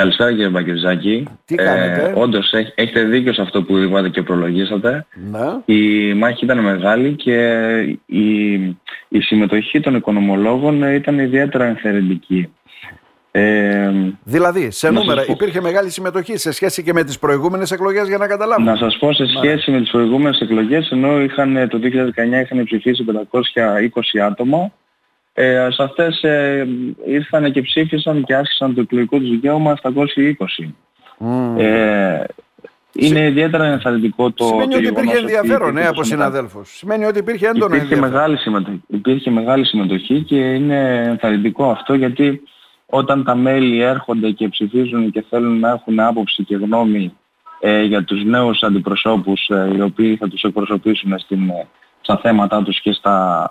Καλησπέρα κύριε Μπακερζάκη. Τι κάνετε; Ε, όντως έχετε δίκιο σε αυτό που είπατε και προλογίσατε. Ναι. Η μάχη ήταν μεγάλη και η, η συμμετοχή των οικονομολόγων ήταν ιδιαίτερα ενθαρρυντική. Ε, δηλαδή, σε να νούμερα, σας πω- υπήρχε μεγάλη συμμετοχή σε σχέση και με τις προηγούμενες εκλογές για να καταλάβουμε. Να σας πω σε σχέση με τις προηγούμενες εκλογές, ενώ είχαν, το 2019 είχαν ψηφίσει 520 άτομα, ε, σε αυτές ε, ήρθαν και ψήφισαν και άσκησαν το εκλογικό τους δικαίωμα 720. Μμμ. Ε, είναι ιδιαίτερα ενθαρρυντικό το Σημαίνει το ότι υπήρχε γεγονός ενδιαφέρον ε, υπήρξε από μεγάλη- συναδέλφους. Σημαίνει ότι υπήρχε έντονο Υπήρχε ενδιαφέρον. μεγάλη, συμμετοχή, υπήρχε μεγάλη συμμετοχή και είναι ενθαρρυντικό αυτό γιατί όταν τα μέλη έρχονται και ψηφίζουν και θέλουν να έχουν άποψη και γνώμη ε, για τους νέους αντιπροσώπους ε, οι οποίοι θα τους εκπροσωπήσουν στην, ε, στα θέματα τους και στα,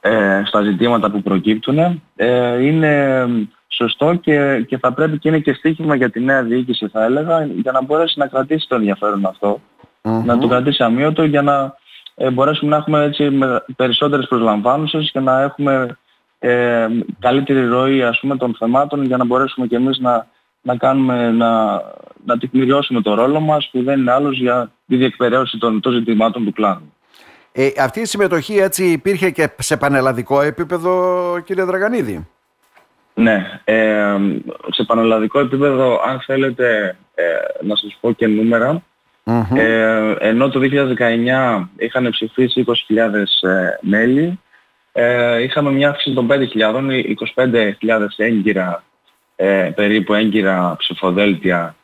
ε, στα ζητήματα που προκύπτουν ε, είναι σωστό και, και θα πρέπει και είναι και στοίχημα για τη νέα διοίκηση θα έλεγα για να μπορέσει να κρατήσει το ενδιαφέρον αυτό Μμμ. να το κρατήσει αμύωτο για να ε, μπορέσουμε να έχουμε έτσι με, περισσότερες προσλαμβάνουσες και να έχουμε ε, καλύτερη ροή ας πούμε των θεμάτων για να μπορέσουμε και εμείς να, να κάνουμε, να, να τεκμηριώσουμε το ρόλο μας που δεν είναι άλλος για τη διεκπαιρέωση των, των ζητημάτων του κλάνου. Ε, αυτή η συμμετοχή έτσι υπήρχε και σε πανελλαδικό επίπεδο κύριε Δραγανίδη; Ναι, ε, σε πανελλαδικό επίπεδο αν θέλετε ε, να σας πω και νούμερα Μμμ. Ε, ενώ το 2019 είχαν ψηφίσει 20.000 ε, μέλη, ε, είχαμε μια αύξηση των 5.000, οι 25.000 έγκυρα, ε, περίπου έγκυρα ψηφοδέλτια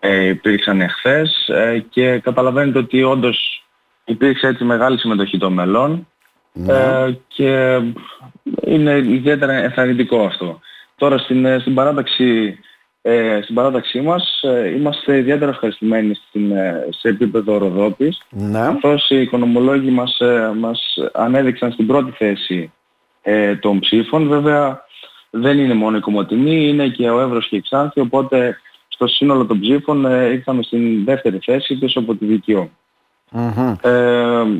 ε, υπήρξαν εχθές ε, και καταλαβαίνετε ότι όντως υπήρξε έτσι μεγάλη συμμετοχή των μελών ε, και είναι ιδιαίτερα ενθαρρυντικό αυτό. Τώρα στην, ε, στην παράταξη ε, στην παράταξή μας ε, είμαστε ιδιαίτερα ευχαριστημένοι στην, ε, σε επίπεδο Ροδόπης Ναι. καθώς οι οικονομολόγοι μας, ε, μας ανέδειξαν στην πρώτη θέση ε, των ψήφων. Βέβαια δεν είναι μόνο η Κομωτινή, είναι και ο Εύρος και η Ξάνθη, οπότε στο σύνολο των ψήφων ε, ήρθαμε στην δεύτερη θέση πίσω από τη ΔΚΙΟ. Μμμ. Ε,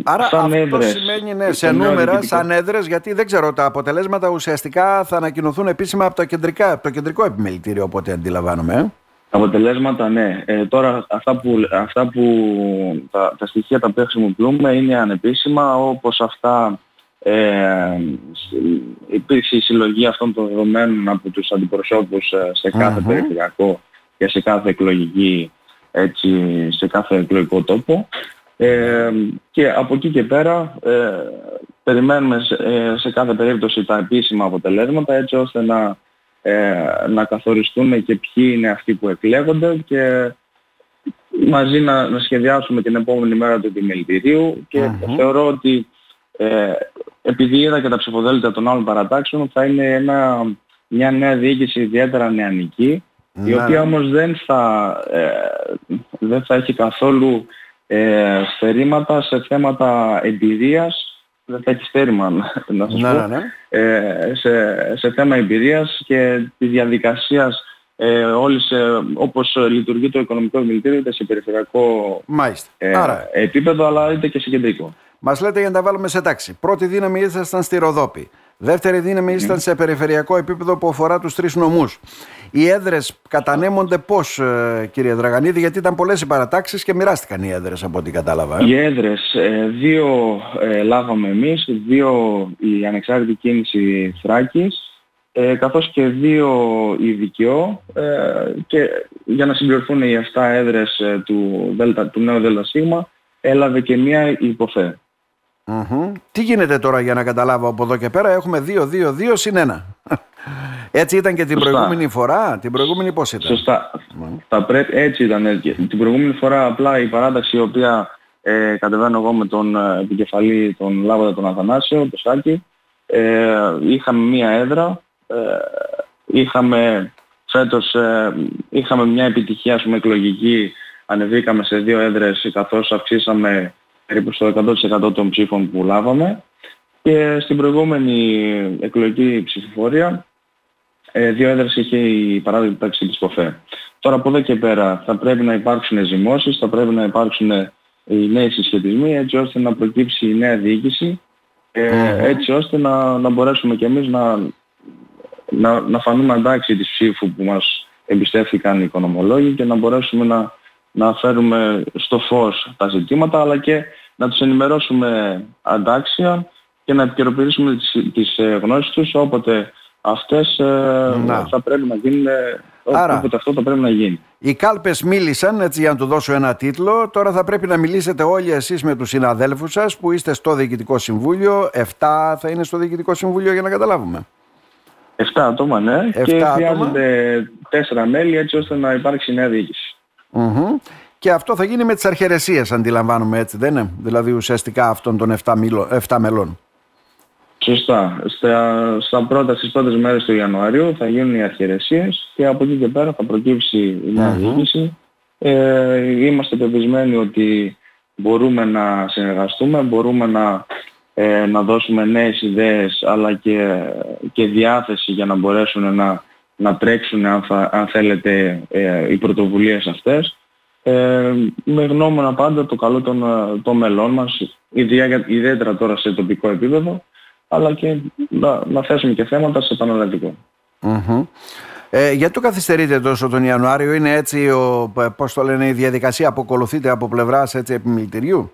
Άρα σαν αυτό έδρες, σημαίνει ναι, σε το νέο νούμερα, διοικητικό- σαν έδρες, γιατί δεν ξέρω, τα αποτελέσματα ουσιαστικά θα ανακοινωθούν επίσημα από, τα κεντρικά, από το κεντρικό επιμελητήριο, οπότε αντιλαμβάνομαι. ε. Αποτελέσματα, ναι. Ε, τώρα αυτά που, αυτά που τα, τα στοιχεία τα οποία χρησιμοποιούμε είναι ανεπίσημα όπως αυτά ε, σ- υπήρξε η συλλογή αυτών των δεδομένων από τους αντιπροσώπους ε, σε κάθε Μμμ. περιφερειακό και σε κάθε εκλογική έτσι, σε κάθε εκλογικό τόπο ε, και από εκεί και πέρα ε, περιμένουμε σε, ε, σε κάθε περίπτωση τα επίσημα αποτελέσματα έτσι ώστε να ε, να καθοριστούν και ποιοι είναι αυτοί που εκλέγονται και μαζί να, να σχεδιάσουμε την επόμενη μέρα του επιμελητηρίου και Μμμ. θεωρώ ότι ε, επειδή είδα και τα ψηφοδέλτια των άλλων παρατάξεων θα είναι ένα, μια νέα διοίκηση ιδιαίτερα νεανική η Ναι. οποία όμως δεν θα, ε, δεν θα έχει καθόλου ε, σφαιρήματα σε θέματα εμπειρίας δεν θα έχεις στέρημα να σας Ναι, πω ναι, ναι. ε, σε, σε θέμα εμπειρίας και της διαδικασίας ε, όλης, ε, όπως λειτουργεί το οικονομικό επιμελητήριο είτε σε περιφερειακό Μάλιστα. ε, Άρα, επίπεδο αλλά είτε και σε κεντρικό. Μας λέτε για να τα βάλουμε σε τάξη. Πρώτη δύναμη ήσασταν στη Ροδόπη. Δεύτερη δύναμη ήσταν σε περιφερειακό επίπεδο που αφορά τους τρεις νομούς. Οι έδρες κατανέμονται πώς, κύριε Δραγανίδη, γιατί ήταν πολλές οι παρατάξεις και μοιράστηκαν οι έδρες από ό,τι κατάλαβα. ε. Οι έδρες, ε, δύο ε, λάβαμε εμείς, δύο η ανεξάρτητη κίνηση Θράκης, ε, καθώς και δύο η ΔΚΟ ε, και για να συμπληρωθούν οι 7 έδρες ε, του, Δέλτα, του νέου ΔΣ έλαβε και μία η ΥΠΟΦΕ. Μμμ. Τι γίνεται τώρα για να καταλάβω από εδώ και πέρα, έχουμε 2-2-2 συν 1. Έτσι ήταν και την Σωστά. προηγούμενη φορά. Την προηγούμενη πώς ήταν; Σωστά. Θα πρέπει, έτσι ήταν. ε, και Την προηγούμενη φορά απλά η παράταξη η οποία ε, κατεβαίνω εγώ με τον ε, επικεφαλή τον Λάβοντα τον Αθανάσιο, το Σάκη, ε, είχαμε μία έδρα, ε, είχαμε φέτος ε, είχαμε μια επιτυχία ας πούμε, εκλογική, ανεβήκαμε σε δύο έδρες καθώς αυξήσαμε περίπου στο 100% των ψήφων που λάβαμε και στην προηγούμενη εκλογική ψηφοφορία ε, δύο έδρες είχε η παράδειγμα της ΚΟΦΕ. Τώρα από εδώ και πέρα θα πρέπει να υπάρξουν ζυμώσεις, θα πρέπει να υπάρξουν οι νέοι συσχετισμοί έτσι ώστε να προκύψει η νέα διοίκηση ε, έτσι ώστε να, να μπορέσουμε κι εμείς να, να, να φανούμε εντάξει της ψήφου που μας εμπιστεύτηκαν οι οικονομολόγοι και να μπορέσουμε να, να φέρουμε στο φως τα ζητήματα αλλά και να τους ενημερώσουμε αντάξια και να επικαιροποιήσουμε τις, τις ε, γνώσεις τους όποτε αυτές ε, θα πρέπει να γίνουν Άρα, όποτε αυτό θα πρέπει να γίνει. Οι κάλπες μίλησαν, έτσι για να του δώσω ένα τίτλο. Τώρα θα πρέπει να μιλήσετε όλοι εσείς με τους συναδέλφους σας που είστε στο Διοικητικό Συμβούλιο. Εφτά θα είναι στο Διοικητικό Συμβούλιο για να καταλάβουμε. Εφτά άτομα, ναι. και χρειάζονται τέσσερα μέλη έτσι ώστε να υπάρξει νέα διοίκηση. Και αυτό θα γίνει με τις αρχαιρεσίες αντιλαμβάνομαι έτσι δεν είναι; Δηλαδή ουσιαστικά αυτών των 7 μελών. Σωστά. Στα, στα πρώτα, στις πρώτες μέρες του Ιανουαρίου θα γίνουν οι αρχαιρεσίες και από εκεί και πέρα θα προκύψει η νέα διοίκηση. Ε, είμαστε πεπισμένοι ότι μπορούμε να συνεργαστούμε, μπορούμε να, ε, να δώσουμε νέες ιδέες αλλά και, και διάθεση για να μπορέσουν να, να τρέξουν αν, αν θέλετε ε, οι πρωτοβουλίες αυτές. Ε, με γνώμονα πάντα το καλό των, των μελών μας, ιδιαίτερα τώρα σε τοπικό επίπεδο, αλλά και να, να θέσουμε και θέματα σε πανελλαδικό. Ε, γιατί το καθυστερείτε τόσο τον Ιανουάριο, είναι έτσι ο, πώς το λένε, η διαδικασία που ακολουθείται από πλευράς έτσι, επιμελητηριού.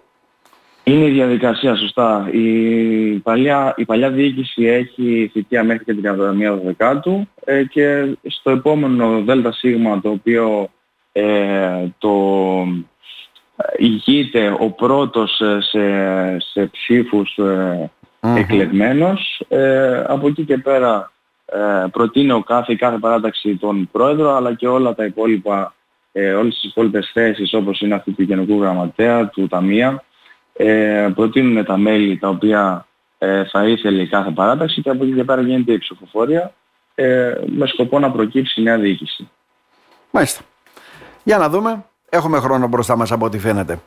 Είναι η διαδικασία, σωστά. Η παλιά, η παλιά διοίκηση έχει θητεία μέχρι και την 31 Δεκάτου ε, και στο επόμενο ΔΣ το οποίο ε, το ηγείται ο πρώτος σε, σε ψήφους ε, mm εκλεγμένος. Ε, από εκεί και πέρα ε, προτείνει ο κάθε, κάθε παράταξη τον πρόεδρο αλλά και όλα τα υπόλοιπα, ε, όλες τις υπόλοιπες θέσεις όπως είναι αυτή του Γενικού Γραμματέα, του Ταμεία, ε, προτείνουν τα μέλη τα οποία ε, θα ήθελε η κάθε παράταξη και από εκεί και πέρα γίνεται η ψηφοφορία ε, με σκοπό να προκύψει η νέα διοίκηση. Μάλιστα. Για να δούμε. Έχουμε χρόνο μπροστά μας από ό,τι φαίνεται.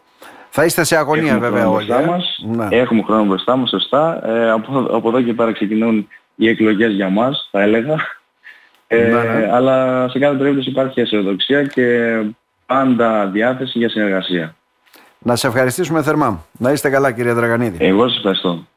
Θα είστε σε αγωνία Έχουμε βέβαια όλοι. Ε; Μας. Ναι. Έχουμε χρόνο μπροστά μας, σωστά. Ε, από, από εδώ και πέρα ξεκινούν οι εκλογές για μας, θα έλεγα. Ε, ναι, ναι. Αλλά σε κάθε περίπτωση υπάρχει αισιοδοξία και πάντα διάθεση για συνεργασία. Να σε ευχαριστήσουμε θερμά. Να είστε καλά κύριε Δραγανίδη. Εγώ σας ευχαριστώ.